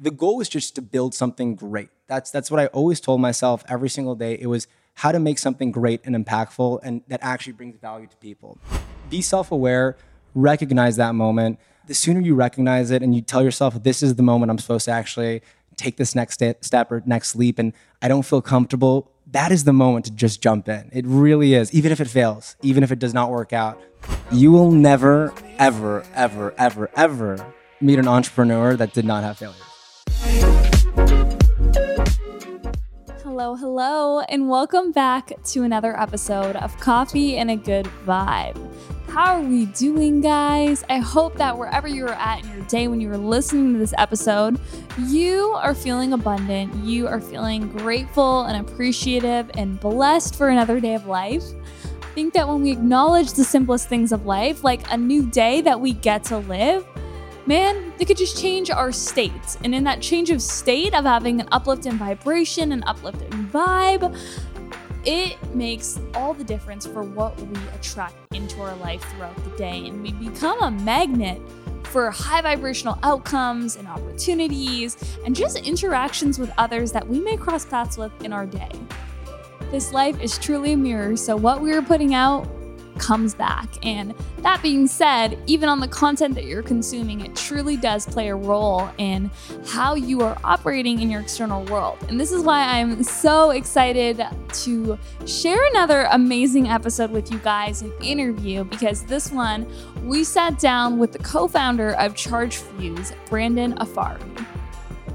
the goal was just to build something great. That's that's what I always told myself every single day. It was how to make something great and impactful and that actually brings value to people. Be self-aware, recognize that moment. The sooner you recognize it and you tell yourself this is the moment I'm supposed to actually take this next step or next leap and I don't feel comfortable, that is the moment to just jump in. It really is, even if it fails, even if it does not work out. You will never, ever, ever, ever, ever meet an entrepreneur that did not have failure. Hello, hello, and welcome back to another episode of Coffee and a Good Vibe. How are we doing, guys? I hope that wherever you are at in your day when you are listening to this episode, you are feeling abundant, you are feeling grateful and appreciative and blessed for another day of life. I think that when we acknowledge the simplest things of life, like a new day that we get to live, man, they could just change our state. And in that change of state of having an uplift in vibration, an uplifting vibe, it makes all the difference for what we attract into our life throughout the day. And we become a magnet for high vibrational outcomes and opportunities and just interactions with others that we may cross paths with in our day. This life is truly a mirror, so what we are putting out comes back. And that being said, even on the content that you're consuming, it truly does play a role in how you are operating in your external world. And this is why I'm so excited to share another amazing episode with you guys, an interview, because this one we sat down with the co founder of ChargeFuse, Brandon Afari.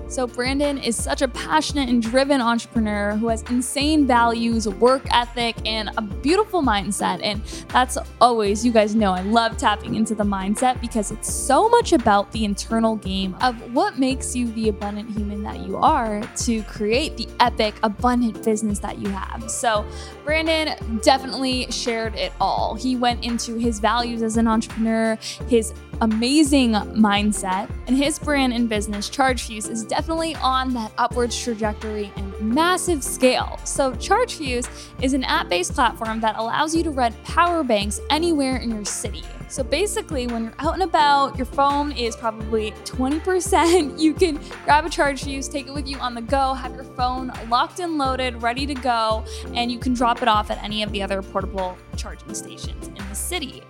So, Brandon is such a passionate and driven entrepreneur who has insane values, work ethic, and a beautiful mindset. And that's always, you guys know, I love tapping into the mindset because it's so much about the internal game of what makes you the abundant human that you are to create the epic, abundant business that you have. So, Brandon definitely shared it all. He went into his values as an entrepreneur, his amazing mindset, and his brand and business, ChargeFuse, is definitely on that upwards trajectory and massive scale. So, ChargeFuse is an app based platform that allows you to rent power banks anywhere in your city. So basically, when you're out and about, your phone is probably 20%. You can grab a ChargeFuse, take it with you on the go, have your phone locked and loaded, ready to go, and you can drop it off at any of the other portable charging stations in the city.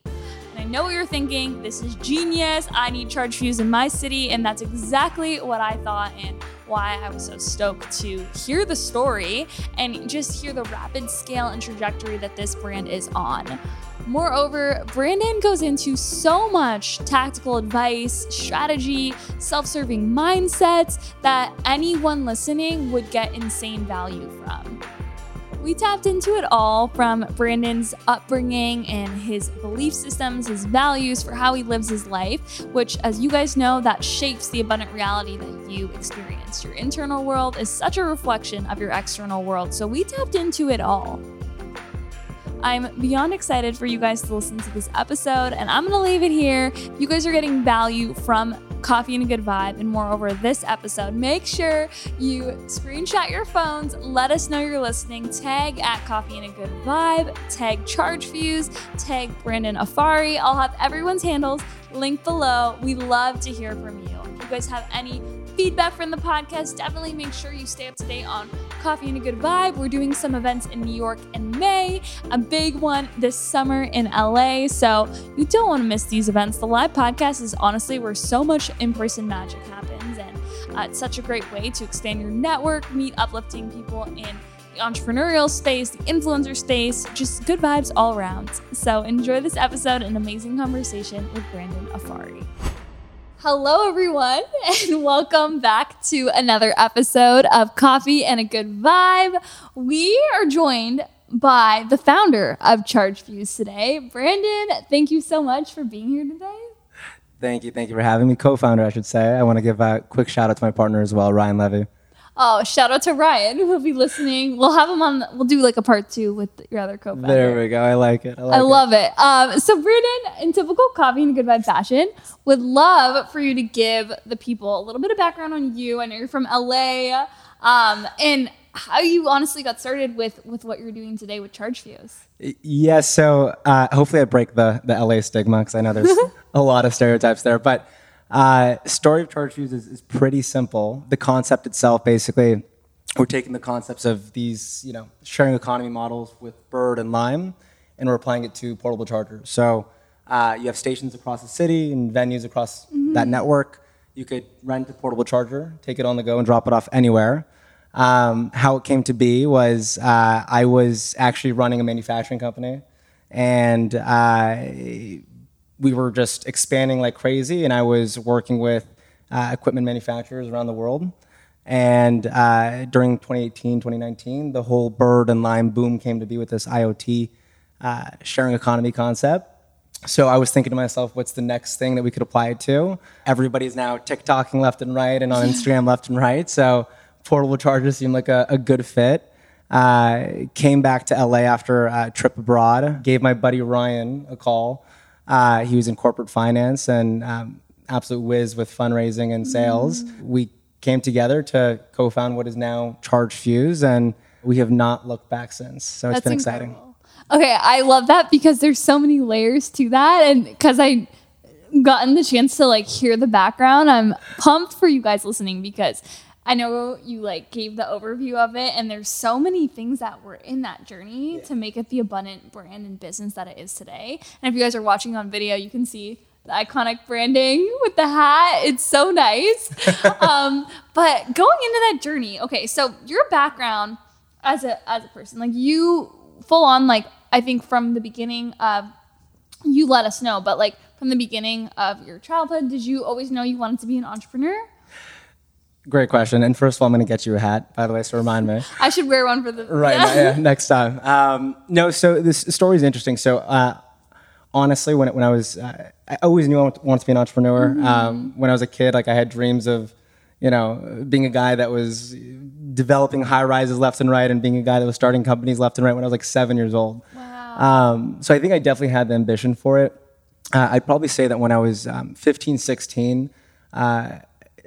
I know what you're thinking. This is genius. I need charge ChargeFuse in my city. And that's exactly what I thought and why I was so stoked to hear the story and just hear the rapid scale and trajectory that this brand is on. Moreover, Brandon goes into so much tactical advice, strategy, self serving mindsets that anyone listening would get insane value from. We tapped into it all from Brandon's upbringing and his belief systems, his values for how he lives his life, which, as you guys know, that shapes the abundant reality that you experience. Your internal world is such a reflection of your external world. So we tapped into it all. I'm beyond excited for you guys to listen to this episode, and I'm gonna leave it here. You guys are getting value from Coffee and a Good Vibe, and moreover, this episode. Make sure you screenshot your phones, let us know you're listening, tag at Coffee and a Good Vibe, tag ChargeFuse, tag Brandon Afari. I'll have everyone's handles linked below. We love to hear from you. If you guys have any feedback from the podcast, definitely make sure you stay up to date on Coffee and a Good Vibe. We're doing some events in New York in May, a big one this summer in LA. So you don't want to miss these events. The live podcast is honestly where so much in person magic happens. And uh, it's such a great way to expand your network, meet uplifting people in the entrepreneurial space, the influencer space, just good vibes all around. So enjoy this episode and amazing conversation with Brandon Afari. Hello, everyone, and welcome back to another episode of Coffee and a Good Vibe. We are joined by the founder of Charge ChargeFuse today. Brandon, thank you so much for being here today. Thank you. Thank you for having me. Co founder, I should say. I want to give a quick shout out to my partner as well, Ryan Levy. Oh, shout out to Ryan who'll be listening. We'll have him on. We'll do like a part two with your other co-founder. There we go. I like it. I, like I love it. it. Um, so Brandon, in typical coffee and good vibe fashion, would love for you to give the people a little bit of background on you. I know you're from LA, um, and how you honestly got started with with what you're doing today with ChargeFuse. Yes. So uh, hopefully I break the the LA stigma because I know there's a lot of stereotypes there, but. Uh, story of charge fuse is, is pretty simple. The concept itself, basically, we're taking the concepts of these, you know, sharing economy models with Bird and Lime, and we're applying it to portable chargers. So uh, you have stations across the city and venues across that network. You could rent a portable charger, take it on the go, and drop it off anywhere. Um, how it came to be was uh, I was actually running a manufacturing company, and uh, we were just expanding like crazy. And I was working with uh, equipment manufacturers around the world. And uh, during 2018, 2019, the whole bird and lime boom came to be with this IoT uh, sharing economy concept. So I was thinking to myself, what's the next thing that we could apply it to? Everybody's now TikToking left and right and on Instagram left and right. So portable chargers seemed like a, a good fit. Uh, came back to LA after a trip abroad. Gave my buddy Ryan a call. Uh, he was in corporate finance and um, absolute whiz with fundraising and sales. We came together to co-found what is now Charge Fuse, and we have not looked back since. So it's That's been exciting. incredible. Okay, I love that because there's so many layers to that, and because I gotten the chance to like hear the background, I'm pumped for you guys listening because I know you like gave the overview of it, and there's so many things that were in that journey to make it the abundant brand and business that it is today. And if you guys are watching on video, you can see the iconic branding with the hat. It's so nice. um, but going into that journey, okay, so your background as a as a person, like you full on, like I think from the beginning of you let us know, but like from the beginning of your childhood, did you always know you wanted to be an entrepreneur? Great question. And first of all, I'm going to get you a hat, by the way, so remind me. I should wear one for the right yeah, next time. Um, no so this story is interesting. So uh, honestly when, when i was uh, i always knew i wanted to be an entrepreneur. Um, when i was a kid like i had dreams of you know being a guy that was developing high rises left and right and being a guy that was starting companies left and right when i was like seven years old. Wow. um, so i think i definitely had the ambition for it. Uh, i'd probably say that when i was um, 15 16 uh,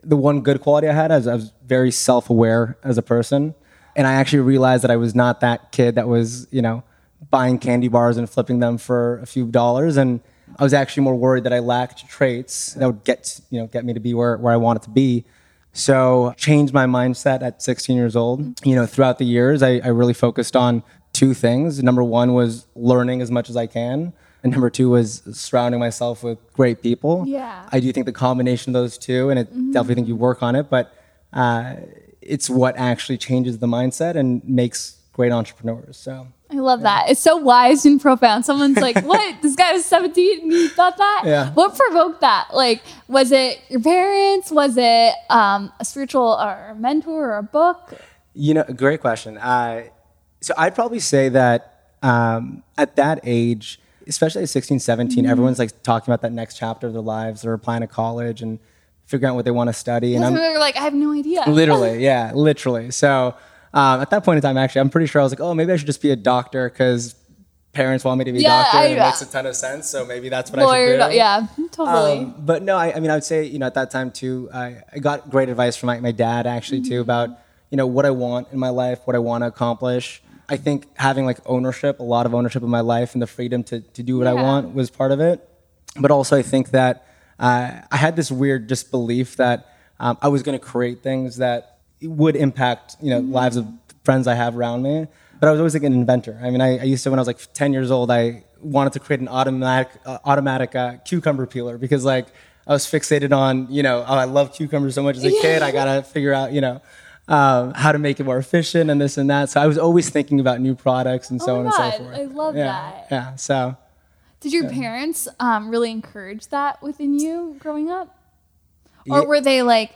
the one good quality I had is I was very self-aware as a person, and I actually realized that I was not that kid that was, you know, buying candy bars and flipping them for a few dollars, and I was actually more worried that I lacked traits that would get, you know, get me to be where, where I wanted to be. So changed my mindset at 16 years old. You know, throughout the years, I, I really focused on two things. Number one was learning as much as I can. And number two was surrounding myself with great people. Yeah. I do think the combination of those two, and I definitely think you work on it, but uh, it's what actually changes the mindset and makes great entrepreneurs. So I love that. It's so wise and profound. Someone's like, "What? This guy was 17 and he thought that." Yeah. What provoked that? Like, was it your parents? Was it um, a spiritual or a mentor or a book? You know, great question. Uh, so I'd probably say that um, at that age, especially at 16, 17, Mm-hmm. everyone's like talking about that next chapter of their lives. They're applying to college and figuring out what they want to study. And I'm They're like, I have no idea. literally, yeah, literally. So um, at that point in time, actually, I'm pretty sure I was like, oh, maybe I should just be a doctor because parents want me to be a Yeah, doctor. I- and it makes a ton of sense. So maybe that's what I should do. yeah, totally. Um, but no, I, I mean, I would say, you know, at that time too, I, I got great advice from my, my dad actually Mm-hmm. too about, you know, what I want in my life, what I want to accomplish. I think having like ownership, a lot of ownership in my life and the freedom to, to do what I want was part of it. But also I think that uh, I had this weird just belief that um, I was going to create things that would impact, you know, lives of friends I have around me. But I was always like an inventor. I mean, I, I used to, when I was like 10 years old, I wanted to create an automatic, uh, automatic uh, cucumber peeler because like I was fixated on, you know, oh, I love cucumbers so much as a kid. I got to figure out, you know, um, how to make it more efficient and this and that. So I was always thinking about new products and so Oh on my and so forth. I love yeah, that. Yeah. So Did your parents um, really encourage that within you growing up? Or were they like,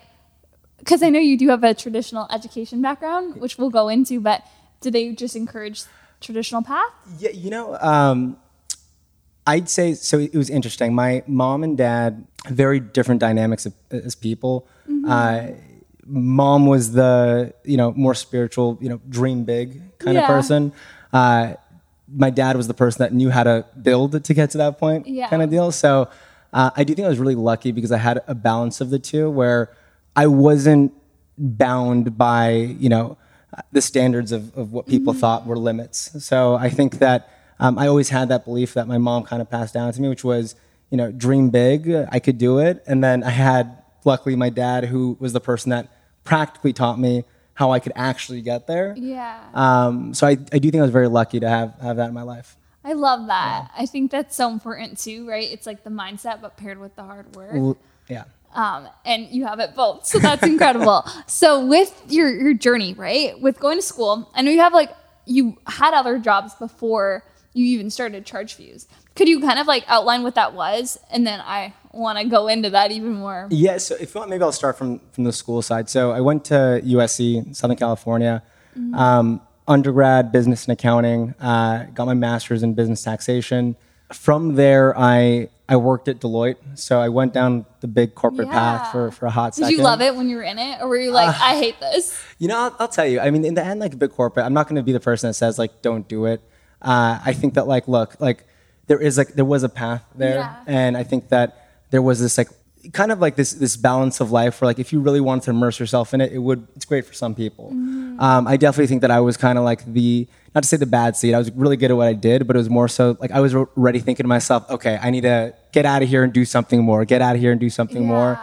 because I know you do have a traditional education background, which we'll go into, but did they just encourage traditional path? Yeah, you know, um, I'd say so. It was interesting. My mom and dad, very different dynamics of, as people. Uh, mom was the you know more spiritual, you know, dream big kind Yeah. of person. Uh, my dad was the person that knew how to build to get to that point, Yeah. kind of deal. So uh, I do think I was really lucky because I had a balance of the two, where I wasn't bound by you know the standards of, of what people thought were limits. So I think that um, I always had that belief that my mom kind of passed down to me, which was you know, dream big, I could do it. And then I had, luckily, my dad, who was the person that practically taught me how I could actually get there. Yeah. Um, so I, I do think I was very lucky to have, have that in my life. I love that. I think that's so important too, right? It's like the mindset, but paired with the hard work. Yeah. um, and you have it both. So that's incredible. so with your your journey, right, with going to school, I know you have like you had other jobs before you even started Charge Fuse. Could you kind of like outline what that was, and then I want to go into that even more. Yeah, so if you want, maybe I'll start from from the school side. So I went to USC, Southern California, um, undergrad business and accounting. Uh, got my master's in business taxation. From there, I I worked at Deloitte. So I went down the big corporate Yeah. path for for a hot Did second. you love it when you were in it, or were you like, I hate this? You know, I'll, I'll tell you. I mean, in the end, like a big corporate, I'm not going to be the person that says like, don't do it. Uh, I think that like, look, like there is like there was a path there, Yeah. and I think that there was this like kind of like this this balance of life where like if you really wanted to immerse yourself in it, it would it's great for some people. Um, I definitely think that I was kind of like the not to say the bad seed. I was really good at what I did, but it was more so like I was already thinking to myself, okay, I need to get out of here and do something more. Get out of here and do something more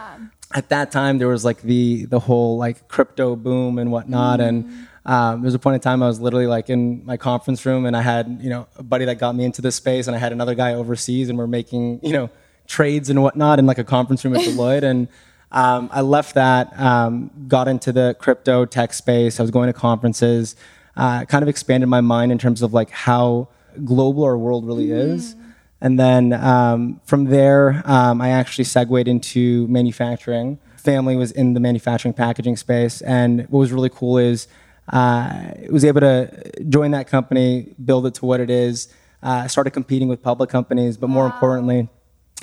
at that time there was like the the whole like crypto boom and whatnot and um, there was a point in time i was literally like in my conference room and i had you know a buddy that got me into this space and i had another guy overseas and we're making you know trades and whatnot in like a conference room at deloitte. And um, i left that um, got into the crypto tech space. I was going to conferences. Uh, kind of expanded my mind in terms of like how global our world really is. And then um, from there, um, I actually segued into manufacturing. Family was in the manufacturing packaging space, and what was really cool is uh, I was able to join that company, build it to what it is. Uh, started competing with public companies, but more importantly,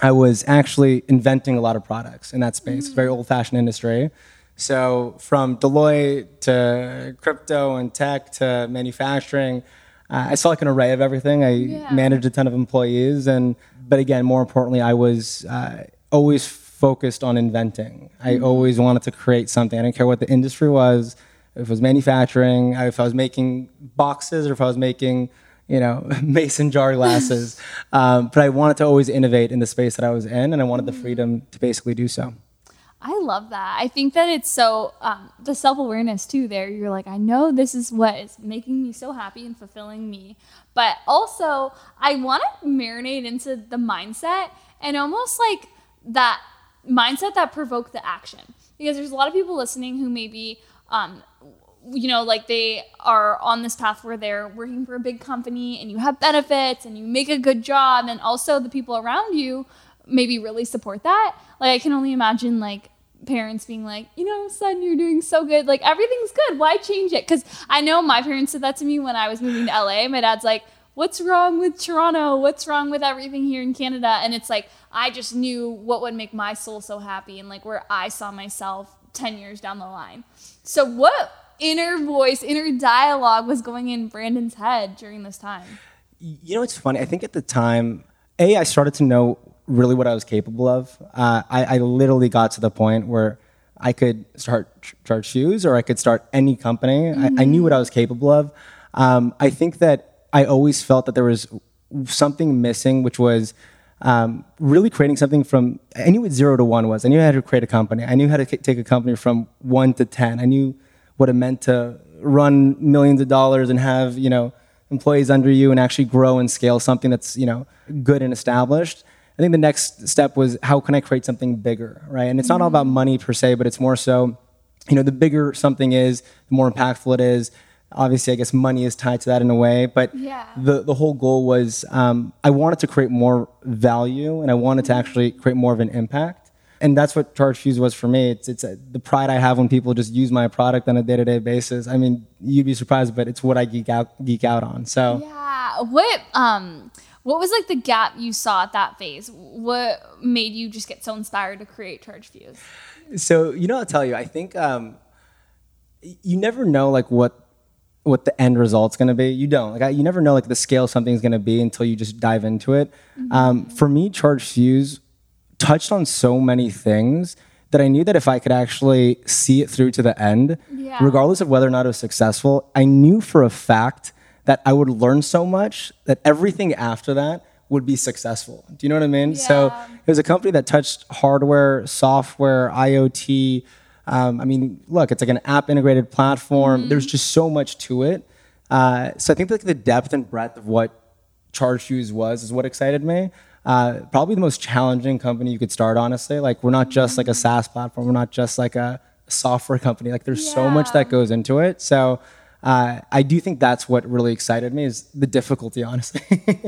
I was actually inventing a lot of products in that space. It's a very old-fashioned industry. So from Deloitte to crypto and tech to manufacturing, uh, I saw like an array of everything. I Yeah. managed a ton of employees, and but again, more importantly, I was uh, always focused on inventing. I always wanted to create something. I didn't care what the industry was. If it was manufacturing, if I was making boxes, or if I was making you know mason jar glasses, um, but I wanted to always innovate in the space that I was in, and I wanted the freedom to basically do so. I love that. I think that it's so um, the self awareness too. There, you're like, I know this is what is making me so happy and fulfilling me, but also I want to marinate into the mindset and almost like that mindset that provoked the action. Because there's a lot of people listening who maybe, um, you know, like they are on this path where they're working for a big company and you have benefits and you make a good job, and also the people around you maybe really support that. Like I can only imagine like parents being like, you know, son, you're doing so good. Like everything's good. Why change it? Because I know my parents said that to me when I was moving to LA. My dad's like, what's wrong with Toronto? What's wrong with everything here in Canada? And it's like I just knew what would make my soul so happy and like where I saw myself 10 years down the line. So what inner voice, inner dialogue was going in Brandon's head during this time? You know, it's funny. I think at the time, a I started to know really what I was capable of. Uh, I, I literally got to the point where I could start ch- Charge Fuse or I could start any company. I, I knew what I was capable of. Um, I think that I always felt that there was something missing, which was um, really creating something from. I knew what zero to one was. I knew how to create a company. I knew how to k- take a company from one to ten. I knew what it meant to run millions of dollars and have you know employees under you and actually grow and scale something that's you know good and established. I think the next step was how can I create something bigger, right? And it's not all about money per se, but it's more so, you know, the bigger something is, the more impactful it is. Obviously, I guess money is tied to that in a way, but Yeah. the the whole goal was um, I wanted to create more value and I wanted to actually create more of an impact. And that's what Charge Fuse was for me. It's it's a, the pride I have when people just use my product on a day to day basis. I mean, you'd be surprised, but it's what I geek out geek out on. So. Yeah. What um what was like the gap you saw at that phase? What made you just get so inspired to create Charge Fuse? So you know, I'll tell you. I think um, you never know like what what the end result's going to be. You don't like I, you never know like the scale something's going to be until you just dive into it. Um, for me, Charge Fuse touched on so many things that I knew that if I could actually see it through to the end, Yeah. regardless of whether or not it was successful, I knew for a fact that I would learn so much that everything after that would be successful. Do you know what I mean? So it was a company that touched hardware, software, IoT. Um, I mean, look, it's like an app integrated platform. Mm-hmm. There's just so much to it. Uh, so I think like the depth and breadth of what Charge Fuse was is what excited me. Uh, probably the most challenging company you could start, honestly. Like we're not just like a SaaS platform. We're not just like a software company. Like there's so much that goes into it. So uh, I do think that's what really excited me is the difficulty, honestly.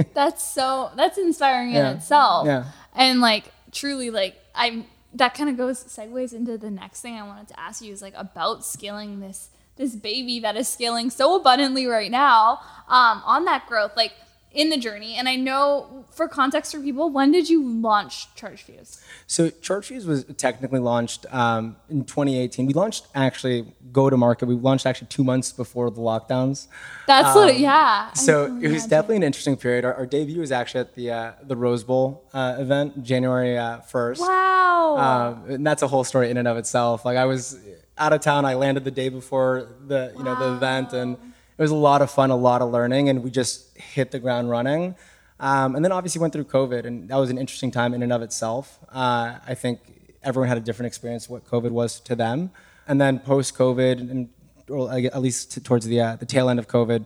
That's so that's inspiring Yeah. in itself. Yeah. And like truly like I'm that kind of goes segues into the next thing I wanted to ask you is like about scaling this this baby that is scaling so abundantly right now um, on that growth like in the journey and I know for context for people when did you launch Charge Fuse? So Charge Fuse was technically launched um, in 2018. We launched actually go to market. We launched actually two months before the lockdowns. That's what yeah. So it was imagine. definitely an interesting period. Our, our debut was actually at the uh, the Rose Bowl uh, event, January uh, 1st. Wow. Um, and that's a whole story in and of itself. Like I was out of town. I landed the day before the you know the event, and it was a lot of fun, a lot of learning, and we just hit the ground running. Um, and then obviously went through COVID, and that was an interesting time in and of itself. Uh, I think everyone had a different experience what COVID was to them. And then post COVID, and or at least t- towards the uh, the tail end of COVID,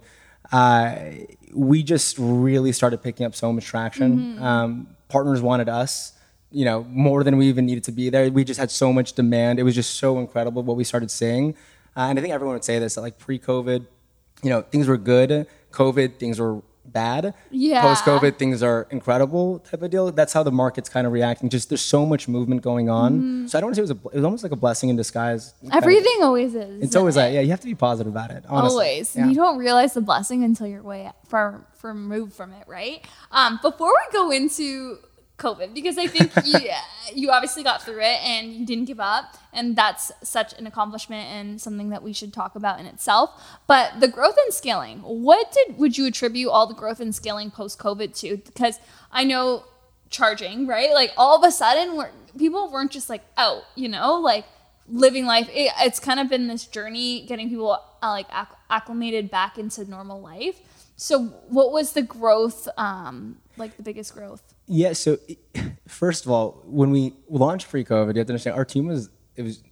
uh, we just really started picking up so much traction. Um, partners wanted us, you know, more than we even needed to be there. We just had so much demand. It was just so incredible what we started seeing. Uh, and I think everyone would say this that like pre-COVID, you know, things were good. COVID, things were bad. Yeah. Post COVID, things are incredible type of deal. That's how the market's kind of reacting. Just there's so much movement going on. So I don't want to say it was a, it was almost like a blessing in disguise. kind of- Everything always is. It's always it? like yeah, you have to be positive about it. Honestly. Always. Yeah. You don't realize the blessing until you're way far, far removed from it, right? Um, before we go into COVID, because I think you, you obviously got through it and you didn't give up. And that's such an accomplishment and something that we should talk about in itself. But the growth and scaling, what did would you attribute all the growth and scaling post COVID to? Because I know charging, right? Like all of a sudden, we're, people weren't just like out, you know, like living life. It, it's kind of been this journey getting people uh, like acc- acclimated back into normal life. So, what was the growth, um, like the biggest growth? Yeah. So, first of all, when we launched pre-COVID, you have to understand our team was it was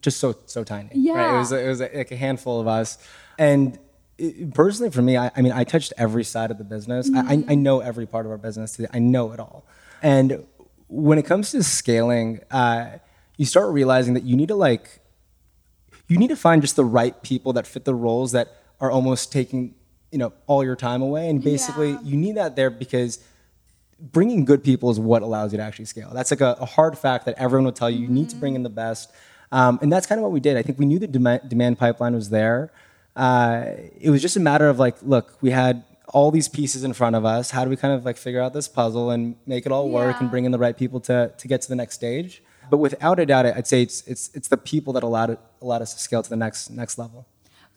just so so tiny. Right? It was it was like a handful of us, and it, personally for me, I, I mean, I touched every side of the business. I, I I know every part of our business. I know it all, and when it comes to scaling, uh, you start realizing that you need to like you need to find just the right people that fit the roles that are almost taking you know all your time away and basically Yeah. you need that there because bringing good people is what allows you to actually scale. That's like a, a hard fact that everyone will tell you you need to bring in the best. Um, and that's kind of what we did. I think we knew the demand, demand pipeline was there. Uh, it was just a matter of like look we had all these pieces in front of us. How do we kind of like figure out this puzzle and make it all work and bring in the right people to, to get to the next stage? But without a doubt i'd say it's, it's, it's the people that allowed, it, allowed us to scale to the next, next level.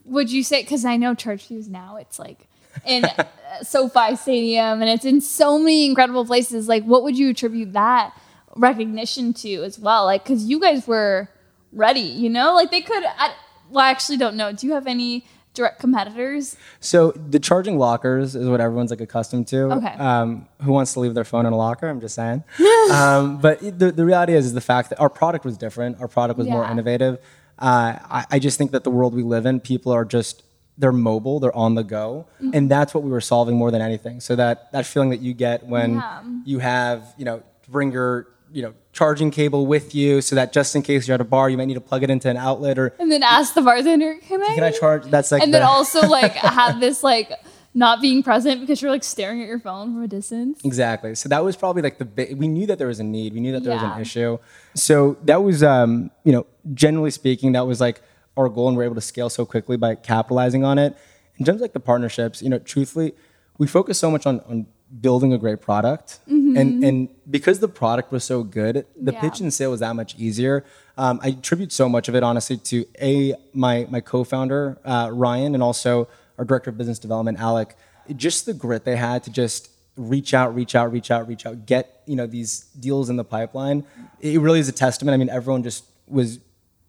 Would you say, because I know Charge Fuse now, it's like in uh, SoFi Stadium and it's in so many incredible places. Like, what would you attribute that recognition to as well? Like, because you guys were ready, you know? Like, they could, I, well, I actually don't know. Do you have any direct competitors? So the charging lockers is what everyone's like accustomed to. Okay. Um, who wants to leave their phone in a locker? I'm just saying. um, but the, the reality is, is the fact that our product was different. Our product was more innovative. Uh, I, I just think that the world we live in, people are just they're mobile, they're on the go, Mm-hmm. and that's what we were solving more than anything. So that that feeling that you get when Yeah. you have you know bring your you know charging cable with you, so that just in case you're at a bar, you might need to plug it into an outlet or And then ask the bartender, can I? can I charge? That's like and then also like have this like not being present because you're like staring at your phone from a distance. Exactly. So that was probably like the big, we knew that there was a need. We knew that there was an issue. So that was, um, you know, generally speaking, that was like our goal, and we're able to scale so quickly by capitalizing on it. In terms of like the partnerships, you know, truthfully, we focus so much on, on building a great product, and and because the product was so good, the Yeah. pitch and sale was that much easier. Um, I attribute so much of it, honestly, to a my my co-founder uh, Ryan, and also our director of business development Alec. Just the grit they had to just reach out, reach out, reach out, reach out, get you know these deals in the pipeline. It really is a testament. I mean, everyone just was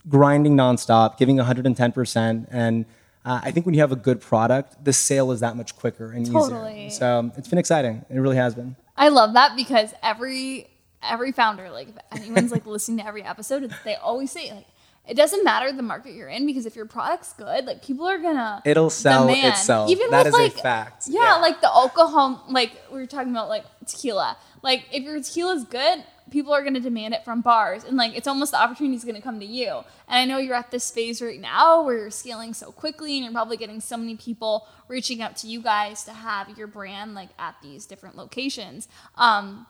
grinding nonstop, giving 110 percent, and uh, I think when you have a good product, the sale is that much quicker and Totally. easier. So um, it's been exciting. It really has been. I love that because every every founder, like if anyone's like listening to every episode, they always say like it doesn't matter the market you're in because if your product's good, like people are gonna It'll sell demand. itself. Even That with is like a fact. Yeah, like the alcohol, like we were talking about like tequila. Like if your tequila's good, people are gonna demand it from bars, and like it's almost the opportunity is gonna come to you. And I know you're at this phase right now where you're scaling so quickly, and you're probably getting so many people reaching out to you guys to have your brand like at these different locations. Um,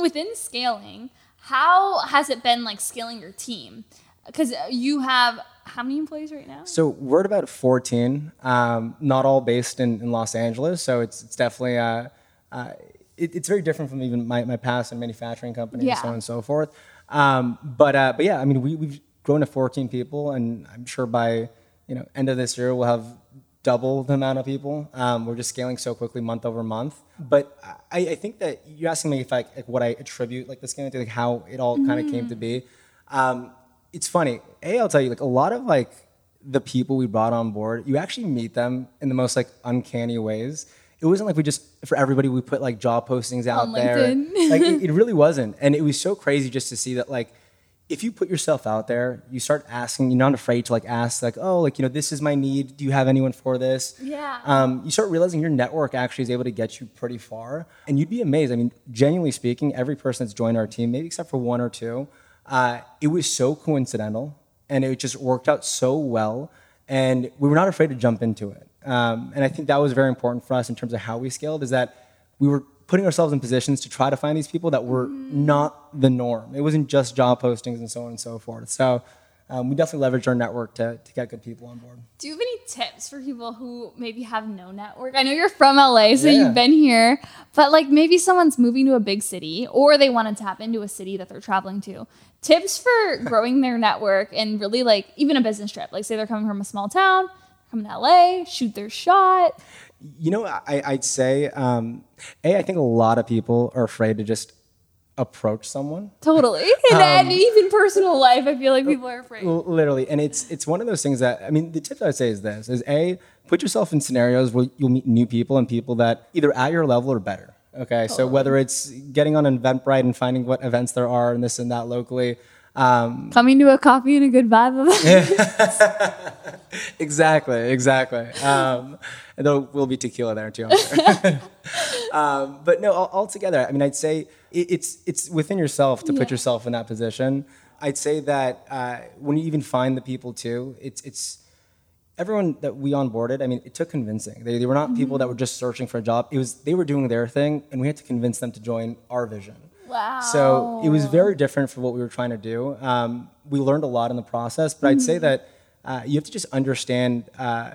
within scaling, how has it been like scaling your team? Because you have how many employees right now? So we're at about 14, um, not all based in, in Los Angeles. So it's, it's definitely, uh, uh, it, it's very different from even my, my past in manufacturing companies Yeah. and so on and so forth. Um, but, uh, but yeah, I mean, we, we've grown to 14 people and I'm sure by, you know, end of this year, we'll have double the amount of people. Um, we're just scaling so quickly month over month. But I, I think that you're asking me if I, like what I attribute like the scaling to, like how it all kind of came to be. It's funny. A, I'll tell you, like a lot of like the people we brought on board, you actually meet them in the most like uncanny ways. It wasn't like we just for everybody we put like job postings out On there. LinkedIn. like it, it really wasn't, and it was so crazy just to see that like if you put yourself out there, you start asking. You're not afraid to like ask like, oh, like you know, this is my need. Do you have anyone for this? Yeah. Um, you start realizing your network actually is able to get you pretty far, and you'd be amazed. I mean, genuinely speaking, every person that's joined our team, maybe except for one or two, uh, it was so coincidental, and it just worked out so well, and we were not afraid to jump into it. Um, and I think that was very important for us in terms of how we scaled. Is that we were putting ourselves in positions to try to find these people that were not the norm. It wasn't just job postings and so on and so forth. So. Um, we definitely leverage our network to, to get good people on board. Do you have any tips for people who maybe have no network? I know you're from LA, so Yeah. you've been here, but like maybe someone's moving to a big city or they want to tap into a city that they're traveling to. Tips for growing their network and really like even a business trip. Like say they're coming from a small town, coming to LA, shoot their shot. You know, I, I'd say, um, A, I think a lot of people are afraid to just approach someone. Totally. And, and even personal life, I feel like people are afraid. Literally. And it's it's one of those things that, I mean, the tip I'd say is this, is A, put yourself in scenarios where you'll meet new people and people that either at your level or better. Okay, so whether it's getting on Eventbrite and finding what events there are and this and that locally, um, Coming to a coffee and a good vibe. exactly, exactly. Um, and there will be tequila there too. Sure. um, but no, all, altogether, I mean, I'd say it, it's it's within yourself to Yeah. put yourself in that position. I'd say that uh, when you even find the people too, it's it's everyone that we onboarded. I mean, it took convincing. They, they were not people that were just searching for a job. It was they were doing their thing, and we had to convince them to join our vision. wow. So it was very different for what we were trying to do. Um, we learned a lot in the process, but I'd say that uh, you have to just understand uh,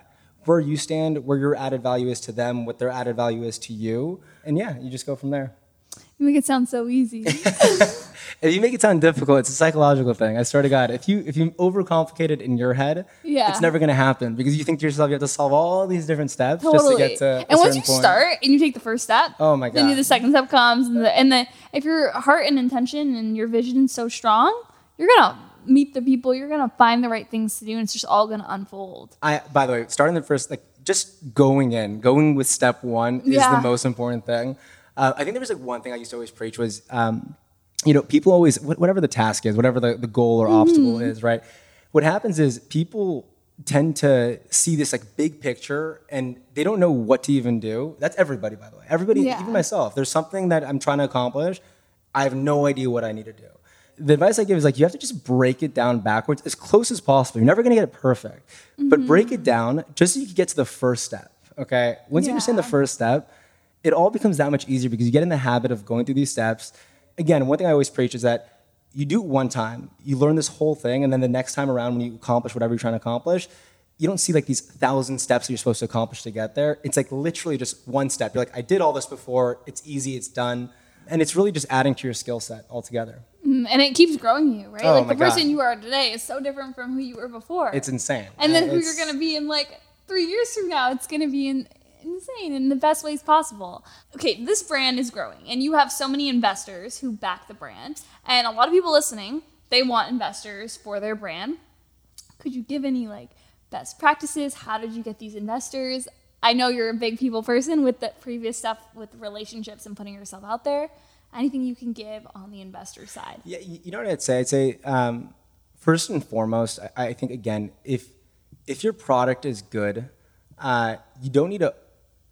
where you stand, where your added value is to them, what their added value is to you, and yeah, you just go from there. You make it sound so easy. If you make it sound difficult, it's a psychological thing. I swear to God, if you if you overcomplicate it in your head, Yeah. it's never going to happen because you think to yourself you have to solve all these different steps just to get to a and once you point. start and you take the first step, Oh my god, then the second step comes, and the, and the if your heart and intention and your vision is so strong, you're gonna meet the people, you're gonna find the right things to do, and it's just all gonna unfold. I, by the way, starting the first, like just going in, going with step one is Yeah. the most important thing. Uh, I think there was like one thing I used to always preach was, um, you know, people always, whatever the task is, whatever the, the goal or obstacle Mm-hmm. is, right? What happens is people tend to see this like big picture and they don't know what to even do. That's everybody, by the way. Everybody, Yeah. even myself. There's something that I'm trying to accomplish. I have no idea what I need to do. The advice I give is like you have to just break it down backwards as close as possible. You're never gonna get it perfect, but break it down just so you can get to the first step. Okay. Once you understand the first step, it all becomes that much easier because you get in the habit of going through these steps. Again, one thing I always preach is that you do it one time, you learn this whole thing, and then the next time around when you accomplish whatever you're trying to accomplish, you don't see like these thousand steps that you're supposed to accomplish to get there. It's like literally just one step. You're like, I did all this before, it's easy, it's done. And it's really just adding to your skill set altogether. Mm, And it keeps growing you, right? Oh like the person God. you are today is so different from who you were before. It's insane. and then Uh, who you're gonna be in like three years from now. It's gonna be in, insane in the best ways possible. Okay, this brand is growing, and you have so many investors who back the brand, and a lot of people listening they want investors for their brand. Could you give any like best practices? How did you get these investors? I know you're a big people person with the previous stuff with relationships and putting yourself out there. Anything you can give on the investor side? Yeah, you know what I'd say? I'd say um, first and foremost, I, I think again, if if your product is good, uh, you don't need to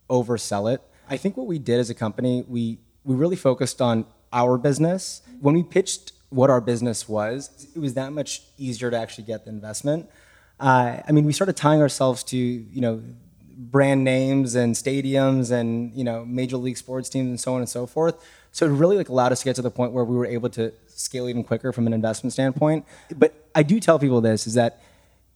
oversell it. I think what we did as a company, we we really focused on our business. When we pitched what our business was, it was that much easier to actually get the investment. Uh, I mean, we started tying ourselves to you know brand names and stadiums and you know major league sports teams and so on and so forth. So it really like allowed us to get to the point where we were able to scale even quicker from an investment standpoint. But I do tell people this is that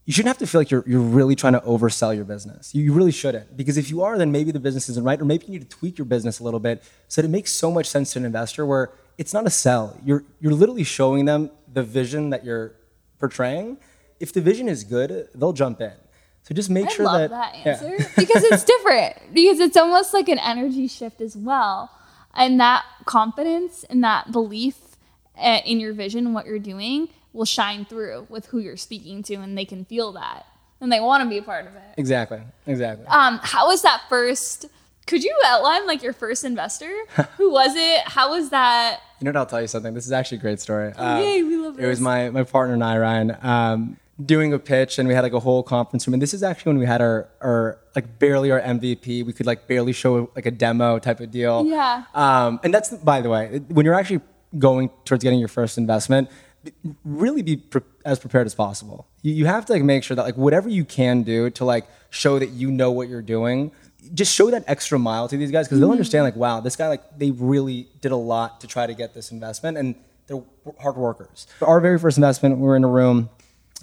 you shouldn't have to feel like you're, you're really trying to oversell your business. You, you really shouldn't. Because if you are, then maybe the business isn't right, or maybe you need to tweak your business a little bit so that it makes so much sense to an investor where it's not a sell. You're, you're literally showing them the vision that you're portraying. If the vision is good, they'll jump in. So just make sure that I sure love that, that, yeah. answer because it's different. Because it's almost like an energy shift as well, and that confidence and that belief uh, in your vision, what you're doing, will shine through with who you're speaking to, and they can feel that, and they want to be a part of it. Exactly. Exactly. Um, how was that first? Could you outline like your first investor? Who was it? How was that? You know what? I'll tell you something. This is actually a great story. Um, yay, we love It was my my partner and I, Ryan, um, doing a pitch, and we had like a whole conference room. And this is actually when we had our our like barely our MVP. We could like barely show like a demo type of deal. Yeah. Um, and that's by the way, when you're actually going towards getting your first investment, really be pre- as prepared as possible. You, you have to like make sure that like whatever you can do to like show that you know what you're doing, just show that extra mile to these guys because they'll understand like wow, this guy like they really did a lot to try to get this investment and they're hard workers. Our very first investment, we were in a room.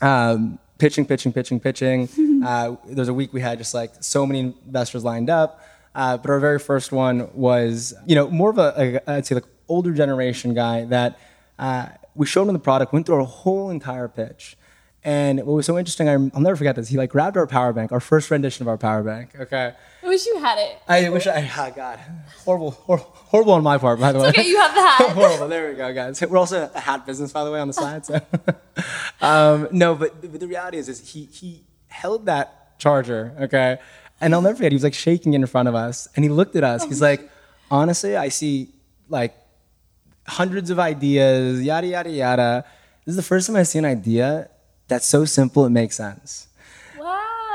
Um, pitching, pitching, pitching, pitching. uh, there's a week we had just like so many investors lined up. Uh, but our very first one was, you know, more of a, a I'd say like older generation guy that uh, we showed him the product, went through our whole entire pitch. And what was so interesting, I, I'll never forget this. He like grabbed our power bank, our first rendition of our power bank. Okay. I wish you had it. I wish I, oh God, horrible, hor- horrible on my part, by the way. Okay, you have the hat. horrible. There we go, guys. We're also a hat business, by the way, on the side. So, um, no, but, but the reality is, is he he held that charger, okay, and I'll never forget. He was like shaking in front of us, and he looked at us. He's like, honestly, I see like hundreds of ideas, yada yada yada. This is the first time I see an idea that's so simple it makes sense. Wow.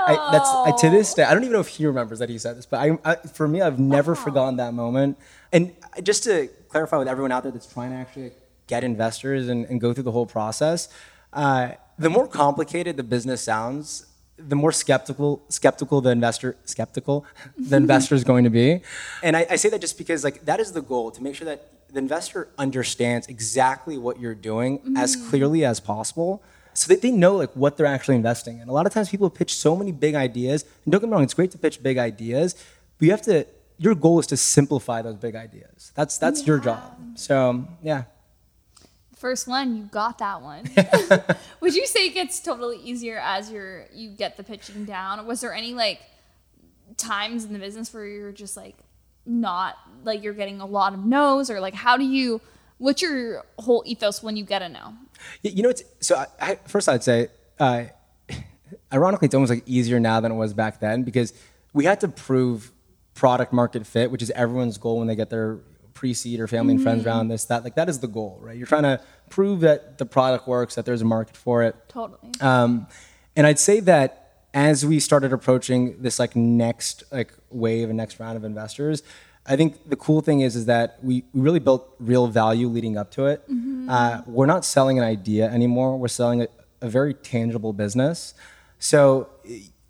I, that's I, to this day. I don't even know if he remembers that he said this, but I, I for me, I've never forgotten that moment. And just to clarify with everyone out there that's trying to actually get investors and, and go through the whole process, uh, the more complicated the business sounds, the more skeptical skeptical the investor skeptical the investor is going to be. And I, I say that just because like that is the goal to make sure that the investor understands exactly what you're doing mm-hmm. as clearly as possible so that they know like what they're actually investing in. A lot of times people pitch so many big ideas, and don't get me wrong, it's great to pitch big ideas, but you have to. Your goal is to simplify those big ideas. That's that's your job. So yeah, First one, you got that one. Would you say it gets totally easier as you're you get the pitching down? Was there any like times in the business where you're just like not like you're getting a lot of no's or like how do you what's your whole ethos when you get a no? You know it's so. I, I, first, I'd say, uh, ironically, it's almost like easier now than it was back then because we had to prove product market fit, which is everyone's goal when they get their pre-seed or family and friends around this. That like that is the goal, right? You're trying to prove that the product works, that there's a market for it. Totally. Um, and I'd say that as we started approaching this like next like wave and next round of investors, I think the cool thing is is that we, we really built real value leading up to it. Uh, we're not selling an idea anymore. We're selling a, a very tangible business. So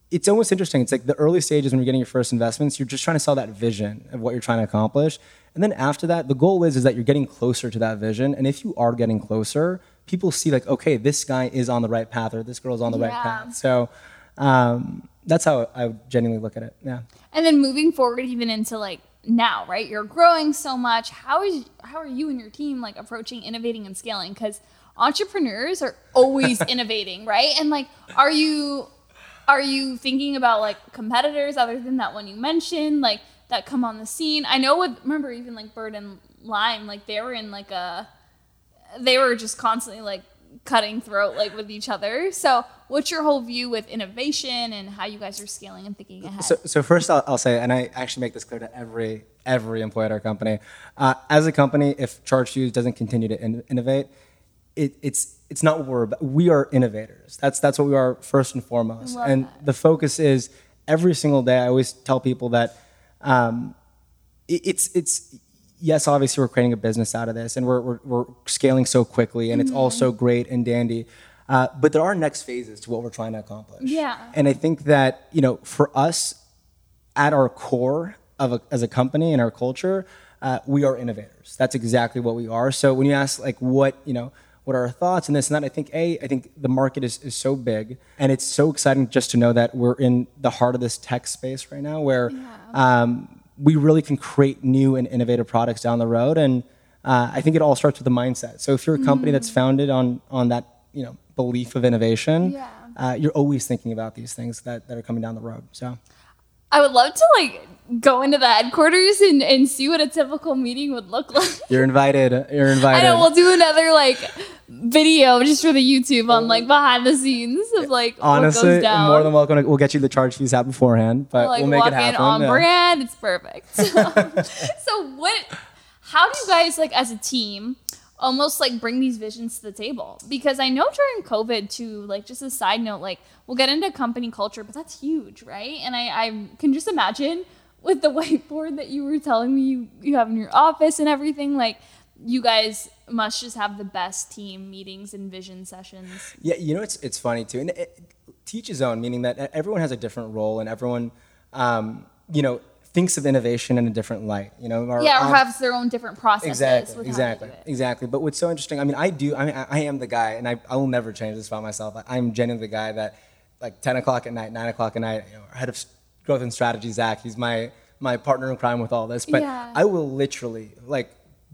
it's almost interesting. It's like the early stages when you're getting your first investments, you're just trying to sell that vision of what you're trying to accomplish. And then after that, the goal is is that you're getting closer to that vision. And if you are getting closer, people see like, okay, this guy is on the right path or this girl's on the right path. So um, that's how I would genuinely look at it. Yeah. And then moving forward even into like now, right? You're growing so much. How is how are you and your team like approaching innovating and scaling cuz entrepreneurs are always innovating, right? And like are you are you thinking about like competitors other than that one you mentioned like that come on the scene? I know with remember even like Bird and Lime like they were in like a they were just constantly like cutting throat like with each other. So, what's your whole view with innovation and how you guys are scaling and thinking ahead? So, so first, I'll, I'll say, and I actually make this clear to every every employee at our company. Uh, as a company, if Charge Fuse doesn't continue to in- innovate, it, it's it's not what we're about. We are innovators. That's that's what we are first and foremost. And that. the focus is every single day. I always tell people that um, it- it's it's yes, obviously we're creating a business out of this, and we're we're, we're scaling so quickly, and it's all so Mm-hmm. great and dandy. Uh, but there are next phases to what we're trying to accomplish. Yeah. And I think that you know, for us, at our core of a, as a company and our culture, uh, we are innovators. That's exactly what we are. So when you ask like what you know, what are our thoughts and this and that, I think a, I think the market is, is so big and it's so exciting just to know that we're in the heart of this tech space right now, where um, we really can create new and innovative products down the road. And uh, I think it all starts with the mindset. So if you're a company that's founded on on that you know belief of innovation, Yeah. uh, you're always thinking about these things that, that are coming down the road. So. I would love to like go into the headquarters and, and see what a typical meeting would look like. You're invited. You're invited. I know we'll do another like video just for the YouTube on like behind the scenes of like what Honestly, goes down. more than welcome. To, we'll get you the Charge Fuse out beforehand, but like we'll make walk it happen. in on yeah. brand. It's perfect. so what? How do you guys like as a team? Almost like bring these visions to the table because I know during COVID too. Like just a side note, like we'll get into company culture, but that's huge, right? And I, I can just imagine with the whiteboard that you were telling me you, you have in your office and everything. Like you guys must just have the best team meetings and vision sessions. Yeah, you know it's it's funny too, and it, teach his own, meaning that everyone has a different role, and everyone, um, you know, thinks of innovation in a different light. You know, our- yeah, or um, our- have their own different processes. exactly exactly How they do it. exactly but what's so interesting i mean i do i mean i, I am the guy and I, I will never change this about myself I, i'm genuinely the guy that like 10 o'clock at night 9 o'clock at night you know, head of growth and strategy zach he's my my partner in crime with all this but Yeah. i will literally like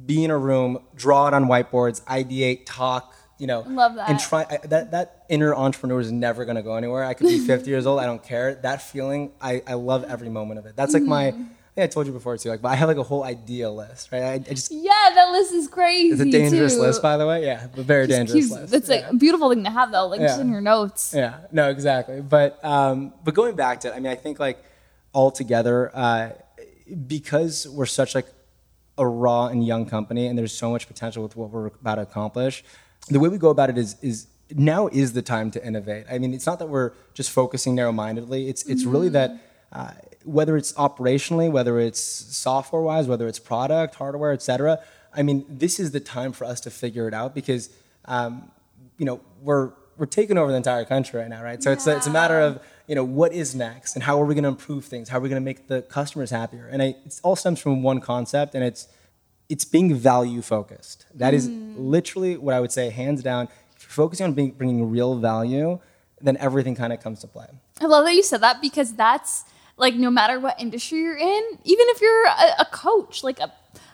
be in a room draw it on whiteboards ideate talk you know Love that. and try I, that that inner entrepreneur is never going to go anywhere i could be 50 years old i don't care that feeling i i love every moment of it that's like my Mm-hmm. yeah, I told you before too. Like, but I have like a whole idea list, right? I, I just Yeah, that list is crazy. it's a dangerous too. list, by the way. Yeah, but very dangerous Keeps- list. It's like a beautiful thing to have though, like just in your notes. yeah, no, exactly. But um, but going back to, it, I mean, I think like all together, uh, because we're such like a raw and young company, and there's so much potential with what we're about to accomplish. The way we go about it is is now is the time to innovate. I mean, it's not that we're just focusing narrow-mindedly. It's it's really that. Uh, whether it's operationally, whether it's software-wise, whether it's product, hardware, et cetera, I mean, this is the time for us to figure it out because um, you know we're we're taking over the entire country right now, right? So it's a, it's a matter of you know what is next and how are we going to improve things? How are we going to make the customers happier? And I, it all stems from one concept, and it's it's being value focused. That is literally what I would say, hands down. If you're focusing on being, bringing real value, then everything kind of comes to play. I love that you said that because that's like no matter what industry you're in, even if you're a, a coach, like a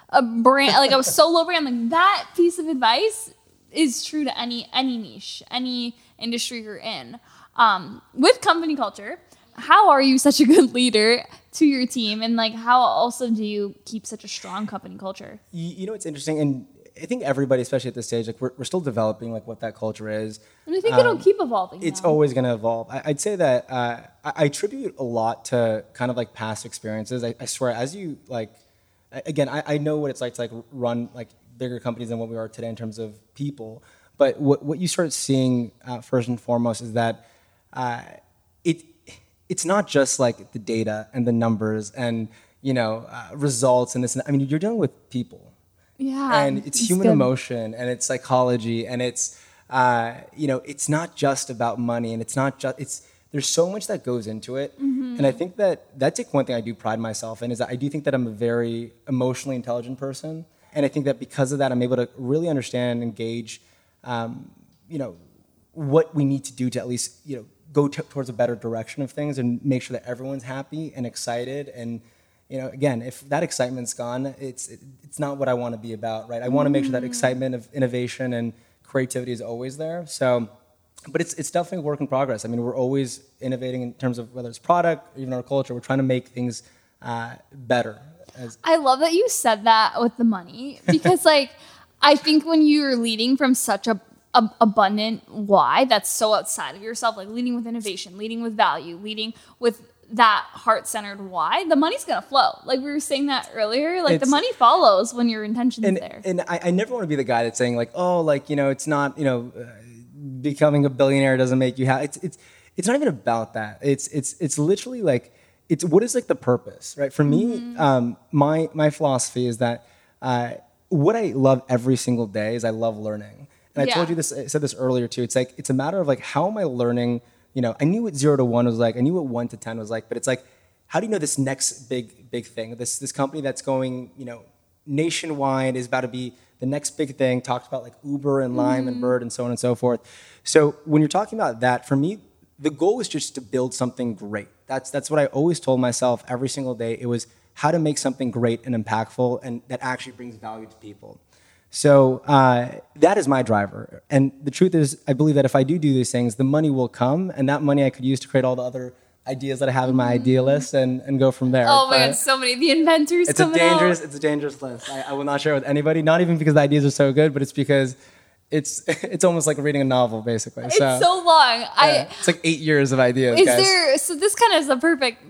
a brand, like a solo brand, like that piece of advice is true to any any niche, any industry you're in. Um, with company culture, how are you such a good leader to your team, and like how also do you keep such a strong company culture? You, you know, it's interesting, and I think everybody, especially at this stage, like we're, we're still developing like what that culture is. And I think it'll keep evolving. Um, It's now. always going to evolve. I, I'd say that uh, I, I attribute a lot to kind of like past experiences. I, I swear, as you like, again, I, I know what it's like to like run like bigger companies than what we are today in terms of people. But what, what you start seeing uh, first and foremost is that uh, it it's not just like the data and the numbers and you know uh, results and this. And that. I mean, you're dealing with people yeah, and it's human good. emotion and it's psychology and it's uh, you know it's not just about money and it's not just it's there's so much that goes into it and i think that that's like one thing i do pride myself in is that i do think that i'm a very emotionally intelligent person and i think that because of that i'm able to really understand and engage um, you know what we need to do to at least you know go t- towards a better direction of things and make sure that everyone's happy and excited and you know again if that excitement's gone it's it, it's not what i want to be about right? I want to make sure that excitement of innovation and creativity is always there. So but it's it's definitely a work in progress. I mean we're always innovating in terms of whether it's product or even our culture we're trying to make things uh, better as I love that you said that with the money because, like, I think when you're leading from such a, ab- abundant why that's so outside of yourself, like leading with innovation, leading with value, leading with that heart centered why, the money's gonna flow. Like we were saying that earlier, like the money follows when your intention's and, there. and I, I never want to be the guy that's saying like, oh, like you know, it's not you know, uh, becoming a billionaire doesn't make you happy. It's it's it's not even about that. It's it's it's literally like it's what is like the purpose, right? For me, Mm-hmm. um, my my philosophy is that uh, what I love every single day is I love learning. And I told you this, I said this earlier too. It's like it's a matter of like how am I learning? You know, I knew what zero to one was like. I knew what one to ten was like. But it's like, how do you know this next big big thing? This this company that's going, you know, nationwide is about to be the next big thing. Talked about like Uber and Lime and mm-hmm. Bird and so on and so forth. So when you're talking about that, for me, the goal was just to build something great. That's that's what I always told myself every single day. It was how to make something great and impactful, and that actually brings value to people. So uh, that is my driver. And the truth is, I believe that if I do do these things, the money will come, and that money I could use to create all the other ideas that I have in my idea list and, and go from there. oh my But god, so many the inventors it's a dangerous, out. it's a dangerous list. I, I will not share it with anybody. Not even because the ideas are so good, but it's because it's it's almost like reading a novel, basically. It's so long. yeah, I it's like eight years of ideas. is guys. there so this kind of is the perfect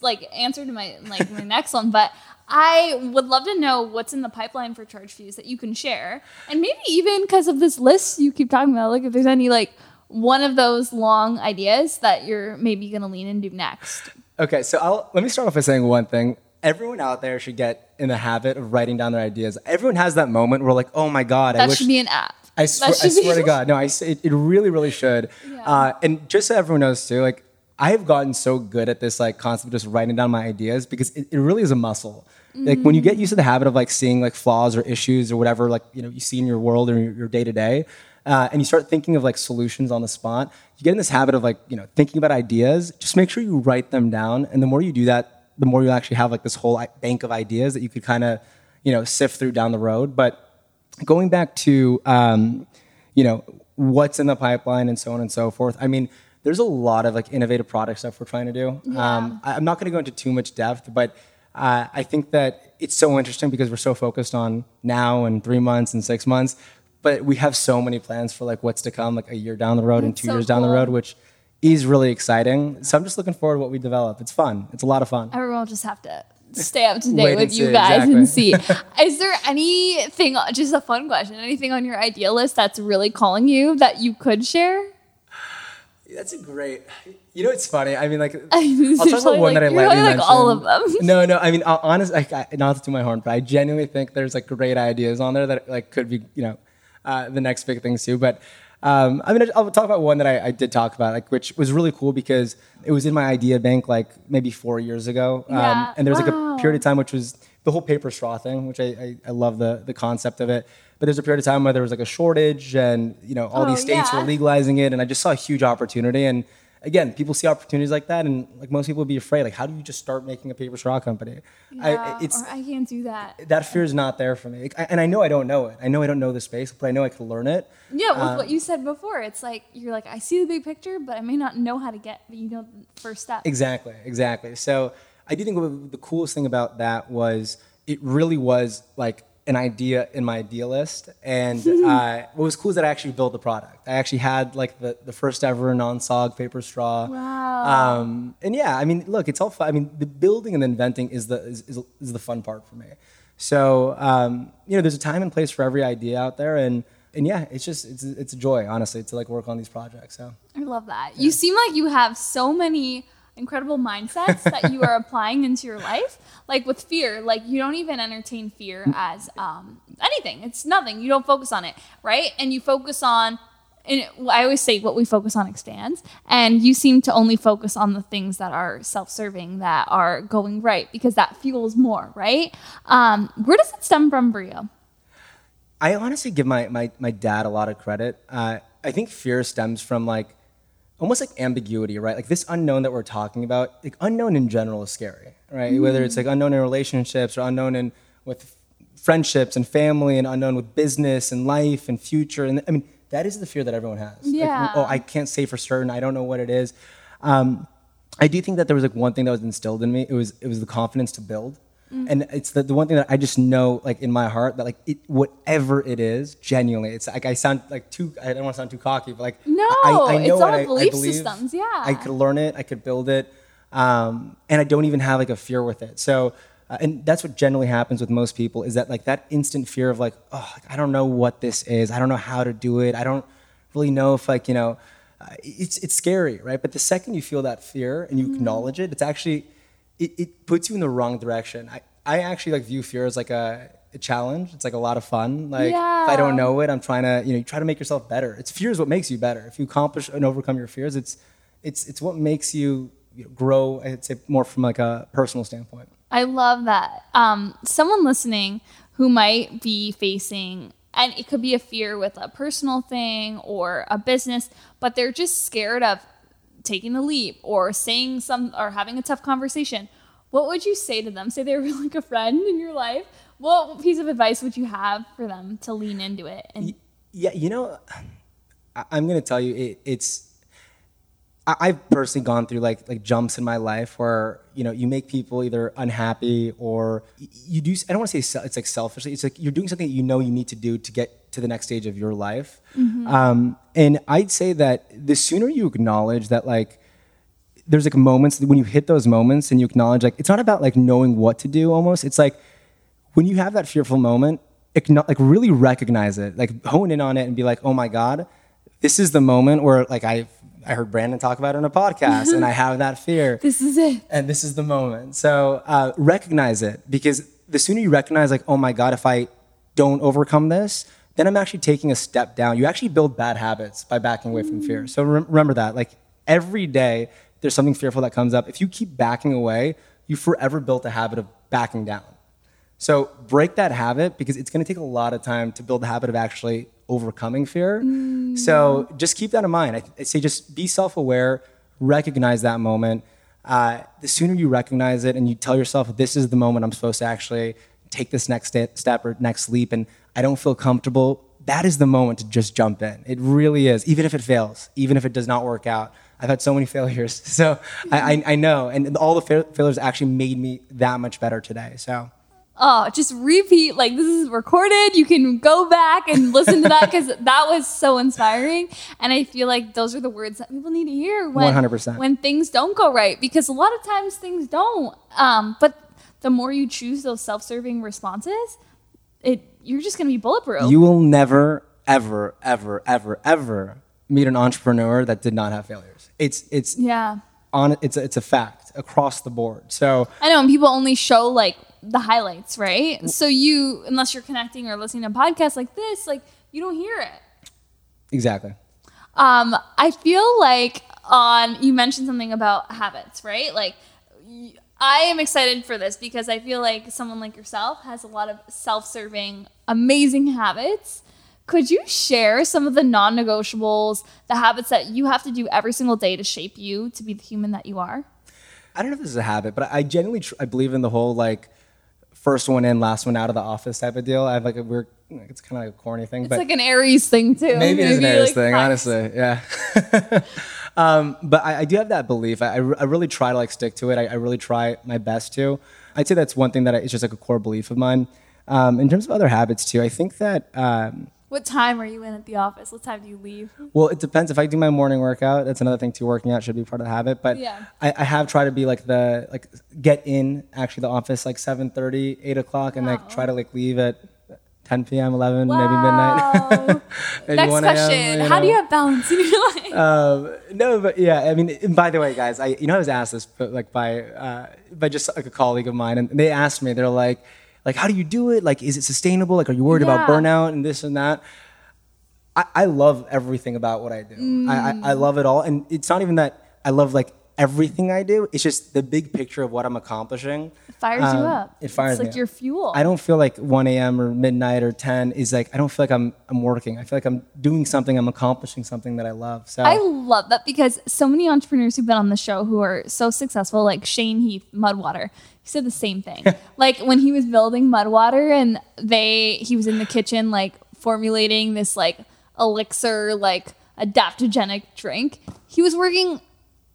like answer to my like my next one but i would love to know what's in the pipeline for Charge Fuse that you can share and maybe even because of this list you keep talking about like if there's any like one of those long ideas that you're maybe going to lean into next Okay, so I'll, let me start off by saying one thing. Everyone out there should get in the habit of writing down their ideas. Everyone has that moment where like, oh my god, I that wish should be an app I swear, I swear to God, no, I it, it really, really should. Yeah. Uh, and just so everyone knows too, like I have gotten so good at this like concept of just writing down my ideas because it, it really is a muscle. Like when you get used to the habit of like seeing like flaws or issues or whatever like you know you see in your world or your day to day, and you start thinking of like solutions on the spot, you get in this habit of like you know thinking about ideas. Just make sure you write them down, and the more you do that, the more you actually have like this whole bank of ideas that you could kind of you know sift through down the road. But going back to um, you know what's in the pipeline and so on and so forth i mean there's a lot of like innovative product stuff we're trying to do um, I, i'm not going to go into too much depth but uh, i think that it's so interesting because we're so focused on now and three months and six months but we have so many plans for like what's to come like a year down the road and two so years down the road which is really exciting so i'm just looking forward to what we develop it's fun it's a lot of fun everyone will just have to stay up to date with and you see, guys and see. Is there anything, just a fun question, anything on your idea list that's really calling you that you could share? That's a great. You know, it's funny. I mean, like, I'll talk about one like- that I lightly like all of them. No, no. I mean, honestly, I, not to toot my horn, but I genuinely think there's like great ideas on there that like could be, you know, uh, the next big things too. But um, I mean, I'll talk about one that I, I did talk about, like, which was really cool because it was in my idea bank like maybe four years ago, um, Yeah. and there was like Wow. a period of time which was the whole paper straw thing, which I, I, I love the the concept of it. But there's a period of time where there was like a shortage, and you know, all Oh, these states yeah. were legalizing it, and I just saw a huge opportunity. And again, people see opportunities like that, and like most people would be afraid, like, how do you just start making a paper straw company? Yeah, I, it's or I can't do that. that fear is not there for me, Like, I- and I know I don't know it. I know I don't know the space, but I know I can learn it. Yeah, with Um, what you said before, it's like you're like, I see the big picture, but I may not know how to get, but you know, the first step. Exactly, exactly. So I do think the coolest thing about that was it really was like an idea in my idea list. And uh, what was cool is that I actually built the product. I actually had like the, the first ever non-sog paper straw. Wow. Um, and yeah, I mean, look, it's all fun. I mean, the building and the inventing is the is, is, is the fun part for me. So um, you know, there's a time and place for every idea out there, and and yeah, it's just it's it's a joy, honestly, to like work on these projects. So. I love that. You seem like you have so many incredible mindsets that you are applying into your life. Like with fear, like you don't even entertain fear as um, anything. It's nothing. You don't focus on it, right? And you focus on. And I always say what we focus on expands, and you seem to only focus on the things that are self-serving, that are going right, because that fuels more, right? Um, where does it stem from you? I honestly give my, my, my dad a lot of credit. Uh, I think fear stems from like almost like ambiguity, right? Like this unknown that we're talking about, like unknown in general is scary, right? Whether it's like unknown in relationships or unknown in with friendships and family and unknown with business and life and future. And I mean, that is the fear that everyone has. Like, Yeah. oh, I can't say for certain. I don't know what it is. Um, I do think that there was like one thing that was instilled in me. It was it was the confidence to build. And it's the, the one thing that I just know, like in my heart, that like it, whatever it is, genuinely, it's like I sound like too. I don't want to sound too cocky, but like No, I, I know it's all I- I belief believe systems, yeah. I could learn it. I could build it, um, and I don't even have like a fear with it. So, uh, and that's what generally happens with most people is that like that instant fear of like, oh, I don't know what this is. I don't know how to do it. I don't really know if like you know, uh, it's it's scary, right? But the second you feel that fear and you Mm-hmm. acknowledge it, it's actually it, it puts you in the wrong direction. I, I actually like view fear as like a, a challenge. It's like a lot of fun. Like if I don't know it, I'm trying to you know you try to make yourself better. It's fear is what makes you better. If you accomplish and overcome your fears, it's it's it's what makes you, you know, grow. I'd say more from like a personal standpoint. I love that. Um, someone listening who might be facing, and it could be a fear with a personal thing or a business, but they're just scared of taking the leap or saying some or having a tough conversation. What would you say to them? Say they were like a friend in your life. What piece of advice would you have for them to lean into it? And Yeah, you know, I'm gonna tell you, it, it's. I've personally gone through like like jumps in my life where you know you make people either unhappy or you do. I don't want to say it's like selfishly. It's like you're doing something that you know you need to do to get to the next stage of your life. Um, and I'd say that the sooner you acknowledge that like there's like moments when you hit those moments and you acknowledge like it's not about like knowing what to do almost it's like when you have that fearful moment like really recognize it like hone in on it and be like oh my god this is the moment where like i i heard brandon talk about it on a podcast and i have that fear this is it. and this is the moment. So uh, recognize it because the sooner you recognize, like, oh my God, if I don't overcome this, then I'm actually taking a step down. You actually build bad habits by backing away from fear. So rem- remember that. Like every day, there's something fearful that comes up. If you keep backing away, you forever built a habit of backing down. So break that habit because it's going to take a lot of time to build the habit of actually overcoming fear. So just keep that in mind. I, I say just be self-aware, recognize that moment. Uh, the sooner you recognize it and you tell yourself, this is the moment I'm supposed to actually take this next step, step or next leap, and I don't feel comfortable, that is the moment to just jump in. It really is, even if it fails, even if it does not work out. I've had so many failures. So I, I, I know, and all the fa- failures actually made me that much better today. So. Oh, just repeat. Like this is recorded. You can go back and listen to that because that was so inspiring. And I feel like those are the words that people need to hear when 100%. when things don't go right. Because a lot of times things don't. Um, but the more you choose those self-serving responses, it you're just gonna be bulletproof. You will never, ever, ever, ever, ever meet an entrepreneur that did not have failures. It's it's yeah. on it's a, it's a fact across the board. So I know, and people only show like the highlights, right? So you, unless you're connecting or listening to podcasts like this, like you don't hear it. exactly. Um, I feel like on you mentioned something about habits, right? Like y- I am excited for this because I feel like someone like yourself has a lot of self-serving, amazing habits. Could you share some of the non-negotiables, the habits that you have to do every single day to shape you to be the human that you are? I don't know if this is a habit, but I genuinely tr- I believe in the whole like first one in, last one out of the office type of deal. I have like a weird, it's kind of like a corny thing, It's but like an Aries thing too. maybe it is an Aries like, thing, flex. honestly. Yeah. um, but I, I do have that belief. I, I I really try to like stick to it. I, I really try my best to. I'd say that's one thing that I, it's just like a core belief of mine. Um, in terms of other habits too, I think that um, What time are you in at the office? What time do you leave? well, it depends. If I do my morning workout, that's another thing too. Working out should be part of the habit. But Yeah. I, I have tried to be like the like get in actually the office like 7:30, 8 o'clock, and like try to like leave at 10 p.m., 11, maybe midnight. Maybe Next 1 question: you How do you have balance in your life? Um, no, but yeah, I mean, and by the way, guys, I you know I was asked this, but like by uh, by just like a colleague of mine, and they asked me, they're like, like, how do you do it? Like, is it sustainable? Like, are you worried about burnout and this and that? I, I love everything about what I do. I, I, I love it all, and it's not even that I love like everything I do. It's just the big picture of what I'm accomplishing. It fires you Um, up. It fires you. it's me like up. your fuel. I don't feel like 1 a.m. or midnight or 10 is like I don't feel like I'm I'm working. I feel like I'm doing something. I'm accomplishing something that I love. So I love that because so many entrepreneurs who've been on the show who are so successful, like Shane Heath, Mudwater, he said the same thing. like when he was building Mudwater and they he was in the kitchen like formulating this like elixir like adaptogenic drink. He was working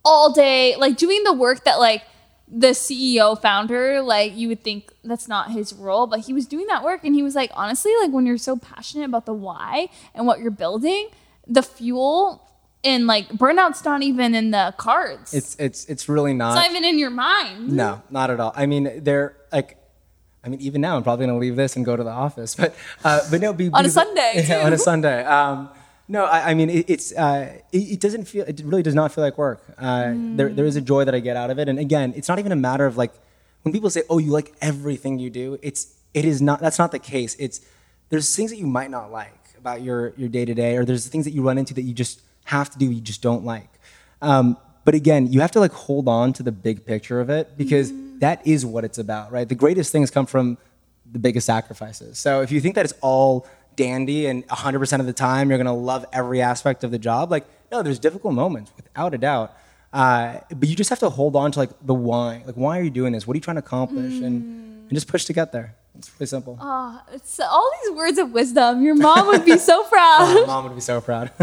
all day, like doing the work that like the CEO founder, like you would think that's not his role, but he was doing that work and he was like, honestly, like when you're so passionate about the why and what you're building, the fuel and like burnout's not even in the cards. It's it's it's really not. It's not even in your mind. No, not at all. I mean, they're like, I mean, even now I'm probably gonna leave this and go to the office, but uh, but no, be, On a Sunday, yeah, on a. Sunday. Um, no, I, I mean, it, it's uh, it, it doesn't feel. It really does not feel like work. Uh, There there is a joy that I get out of it, and again, it's not even a matter of like when people say, "Oh, you like everything you do." It's it is not. That's not the case. It's there's things that you might not like about your your day to day, or there's things that you run into that you just have to do you just don't like. Um, but again, you have to like hold on to the big picture of it because that is what it's about, right? The greatest things come from the biggest sacrifices. So if you think that it's all dandy and 100% of the time you're going to love every aspect of the job, like no, there's difficult moments without a doubt. Uh, but you just have to hold on to like the why. Like why are you doing this? What are you trying to accomplish? And, and just push to get there. It's really simple. Oh, it's all these words of wisdom. Your mom would be so proud. Mom would be so proud.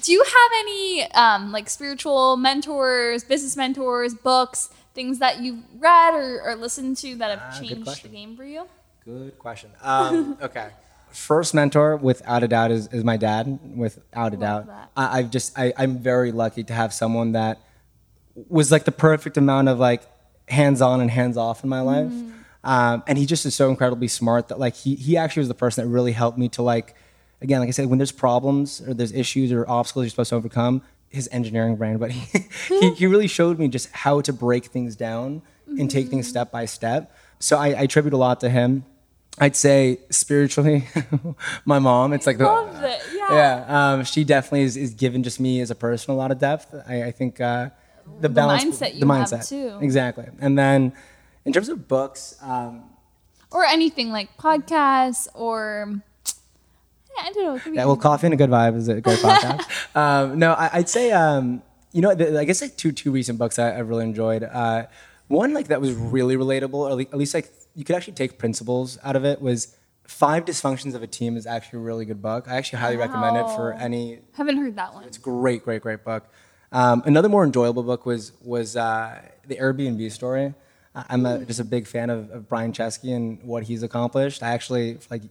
Do you have any um, like spiritual mentors, business mentors, books, things that you've read or, or listened to that have Ah, changed the game for you? Good question. Um, okay. First mentor, without a doubt, is, is my dad. Without a doubt, that. I, I've just I, I'm very lucky to have someone that was like the perfect amount of like hands on and hands off in my life. Mm. Um, and he just is so incredibly smart that like he he actually was the person that really helped me to like again like I said when there's problems or there's issues or obstacles you're supposed to overcome his engineering brain but he he, he really showed me just how to break things down and take things step by step. So I, I attribute a lot to him. I'd say spiritually, my mom. It's like the it. Yeah. yeah, um, she definitely is, is given just me as a person a lot of depth. I, I think uh, the, balance, mindset you the have, mindset, too. exactly. And then in terms of books, um, Or anything like podcasts or yeah, I don't know. yeah, well, Coffee and a Good Vibe is a great podcast. um, no, I, I'd say um, you know, the, I guess like two two recent books I, I've really enjoyed. Uh, one like that was really relatable, or at least like you could actually take principles out of it. Was Five Dysfunctions of a Team is actually a really good book. I actually highly recommend it for Wow. any Haven't heard that one. It's a great, great, great book. Um, another more enjoyable book was was uh, the Airbnb story. I'm a, just a big fan of, of Brian Chesky and what he's accomplished. I actually like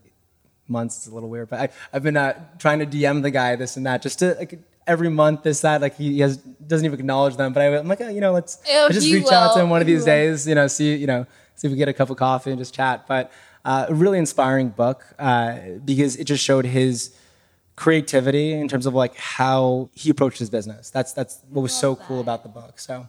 months it's a little weird, but I, I've been uh, trying to DM the guy this and that just to like every month this that like he has doesn't even acknowledge them. But I, am like, oh, you know, let's, Oh, let's just reach out to him one of these will. days. You know, see you know see if we get a cup of coffee and just chat. But uh, a really inspiring book uh, because it just showed his creativity in terms of like how he approached his business. That's that's what was so cool about the book. So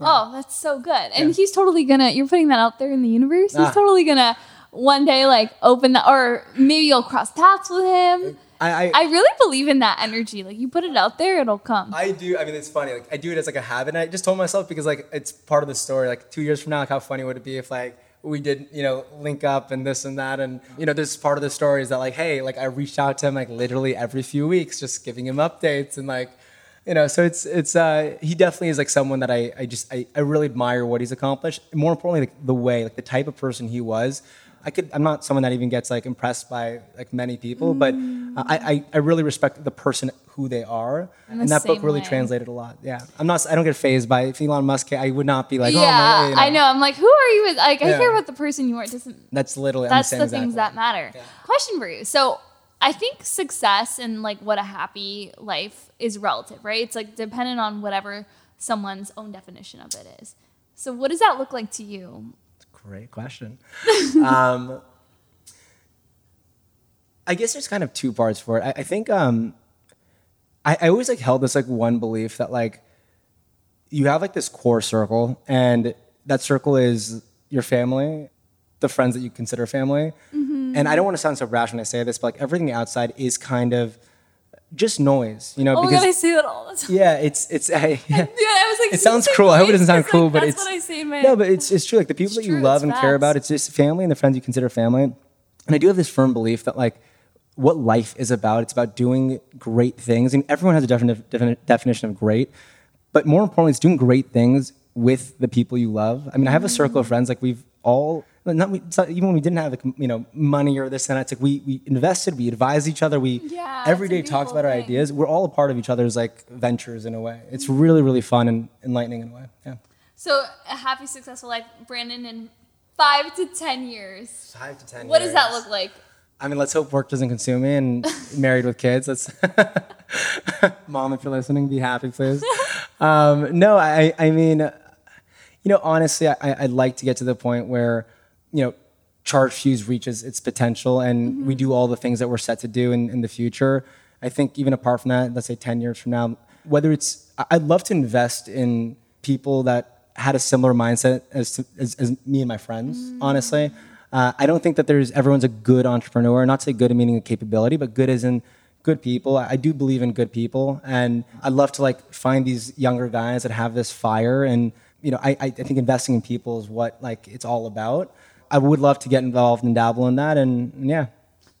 Oh, that's so good. And he's totally gonna you're putting that out there in the universe. He's Ah. totally gonna one day like open that or maybe you'll cross paths with him. I I, I really believe in that energy. Like you put it out there, it'll come. I do. I mean, it's funny. Like I do it as like a habit. And I just told myself because like it's part of the story. Like two years from now, like how funny would it be if like we did you know link up and this and that and you know this part of the story is that like hey like I reached out to him like literally every few weeks just giving him updates and like you know so it's it's uh he definitely is like someone that I I just I, I really admire what he's accomplished more importantly like the way like the type of person he was I could I'm not someone that even gets like impressed by like many people but uh, I, I I really respect the person who they are the and that book really way. translated a lot yeah I'm not I don't get phased by if Elon Musk I would not be like yeah, oh my, you I know. I'm like, who are you? With? Like, I Yeah. care about the person you are. It doesn't that's literally that's the the same things that matter. Question for you. So I think success and like what a happy life is relative, right? It's like dependent on whatever someone's own definition of it is. So what does that look like to you? Great question. um, I guess there's kind of two parts for it. I, I think um, I, I always like held this like one belief that like you have like this core circle, and that circle is your family, the friends that you consider family. And I don't want to sound so brash when I say this, but like everything outside is kind of just noise, you know? Oh my because god, I say that all the time. yeah, it's it's I, yeah. Yeah, I was like, It sounds "You say cruel. I hope it doesn't sound cruel, like, but that's it's what I say my no, but it's it's true. Like the people It's that you true, love and care about, it's just family and the friends you consider family. And I do have this firm belief that like what life is about, it's about doing great things. And everyone has a different defini- definition of great, but more importantly, it's doing great things with the people you love. I mean, I have a mm-hmm. circle of friends like we've all. Not, we- not, even when we didn't have like, you know money or this and that, it's like we, we invested, we advised each other, we Yeah, every it's a day talked beautiful about our ideas. We're all a part of each other's like ventures in a way. It's really really fun and enlightening in a way. Yeah. So a happy, successful life, Brandon, in five to ten years. Five to ten. What does that look like? I mean, let's hope work doesn't consume me and married with kids. Let's, mom, if you're listening, be happy, please. Um, no, I, I mean, you know, honestly, I, I'd like to get to the point where, you know, Charge Fuse reaches its potential and we do all the things that we're set to do in, in the future. I think even apart from that, let's say 10 years from now, whether it's, I'd love to invest in people that had a similar mindset as, to, as, as me and my friends, honestly. Uh, I don't think that there's everyone's a good entrepreneur. Not to say good meaning a capability, but good as in good people. I do believe in good people, and I'd love to like find these younger guys that have this fire. And you know, I I think investing in people is what like it's all about. I would love to get involved and dabble in that, and, and yeah,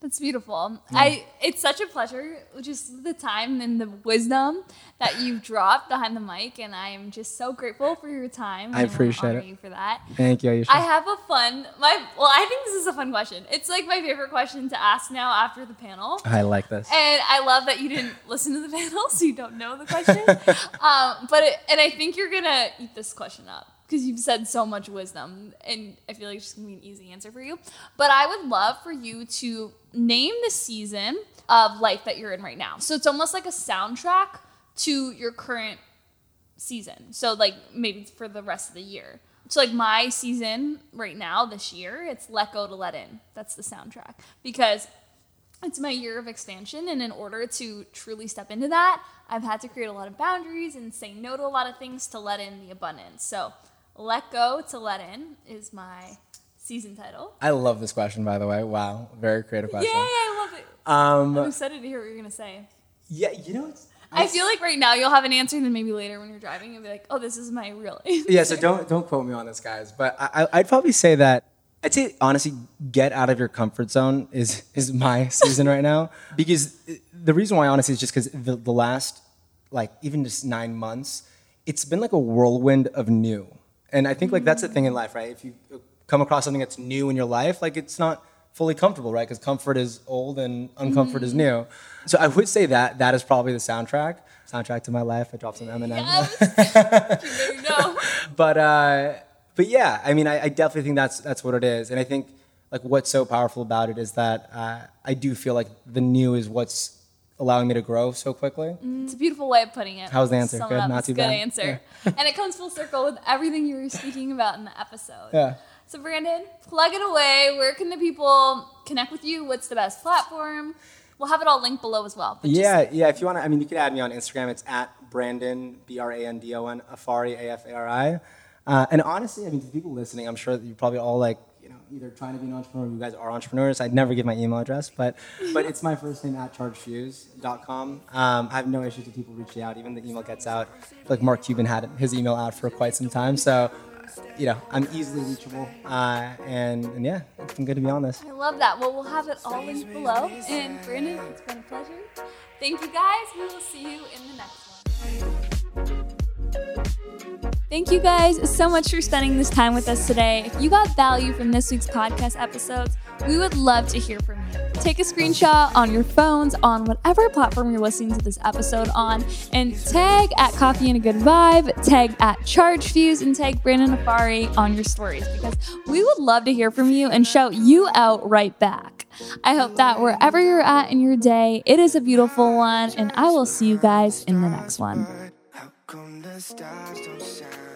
That's beautiful. I it's such a pleasure, just the time and the wisdom that you've dropped behind the mic, and I am just so grateful for your time. I appreciate it. you for that. thank you. Aisha. I have a fun my well, I think this is a fun question. It's like my favorite question to ask now after the panel. I like this. And I love that you didn't listen to the panel, so you don't know the question. um, but it, and I think you're gonna eat this question up because you've said so much wisdom, and I feel like it's just gonna be an easy answer for you. But I would love for you to name the season of life that you're in right now. So it's almost like a soundtrack to your current season. So like maybe for the rest of the year. So like my season right now this year, it's let go to let in. That's the soundtrack because it's my year of expansion and in order to truly step into that, I've had to create a lot of boundaries and say no to a lot of things to let in the abundance. So let go to let in is my season title. I love this question, by the way. Wow, very creative question. I love it. Um, I'm excited to hear what you're gonna say. yeah, you know, it's, I feel like right now you'll have an answer, and then maybe later when you're driving, you'll be like, "Oh, this is my real." answer." yeah, so don't don't quote me on this, guys. But I, I- I'd probably say that I'd say honestly, get out of your comfort zone is is my season right now because the reason why honestly is just because the, the last like even just nine months, it's been like a whirlwind of new, and I think like that's the thing in life, right? If you come across something that's new in your life, like it's not fully comfortable, right? Because comfort is old and uncomfort is new. So I would say that that is probably the soundtrack. Soundtrack to my life. I dropped some Eminem. Yes. you know. but uh, but yeah, I mean, I, I definitely think that's that's what it is, and I think like what's so powerful about it is that uh, I do feel like the new is what's allowing me to grow so quickly. It's a beautiful way of putting it. How's the answer? Sum Good? up. Not too good bad? answer. and it comes full circle with everything you were speaking about in the episode. Yeah. So Brandon, plug it away. Where can the people connect with you? What's the best platform? We'll have it all linked below as well. but just- Yeah, yeah. If you want to, I mean, you can add me on Instagram. It's at Brandon B R A N D O N Afari A F A R I. Uh, and honestly, I mean, to people listening, I'm sure that you're probably all like, you either trying to be an entrepreneur. or You guys are entrepreneurs. I'd never give my email address, but but it's my first name at chargefuse.com. Um, I have no issues with people reaching out. Even the email gets out. Like Mark Cuban had his email out for quite some time, so you know, I'm easily reachable. Uh, and, and yeah, it's been good to be on this. I love that. Well, we'll have it all linked below. And Brandon, it's been a pleasure. Thank you guys. We will see you in the next one. Thank you guys so much for spending this time with us today. If you got value from this week's podcast episodes, we would love to hear from you. Take a screenshot on your phones on whatever platform you're listening to this episode on and tag at Coffee and a Good Vibe, tag at Charge Fuse, and tag Brandon Afari on your stories because we would love to hear from you and shout you out right back. I hope that wherever you're at in your day, it is a beautiful one, and I will see you guys in the next one. The stars don't shine?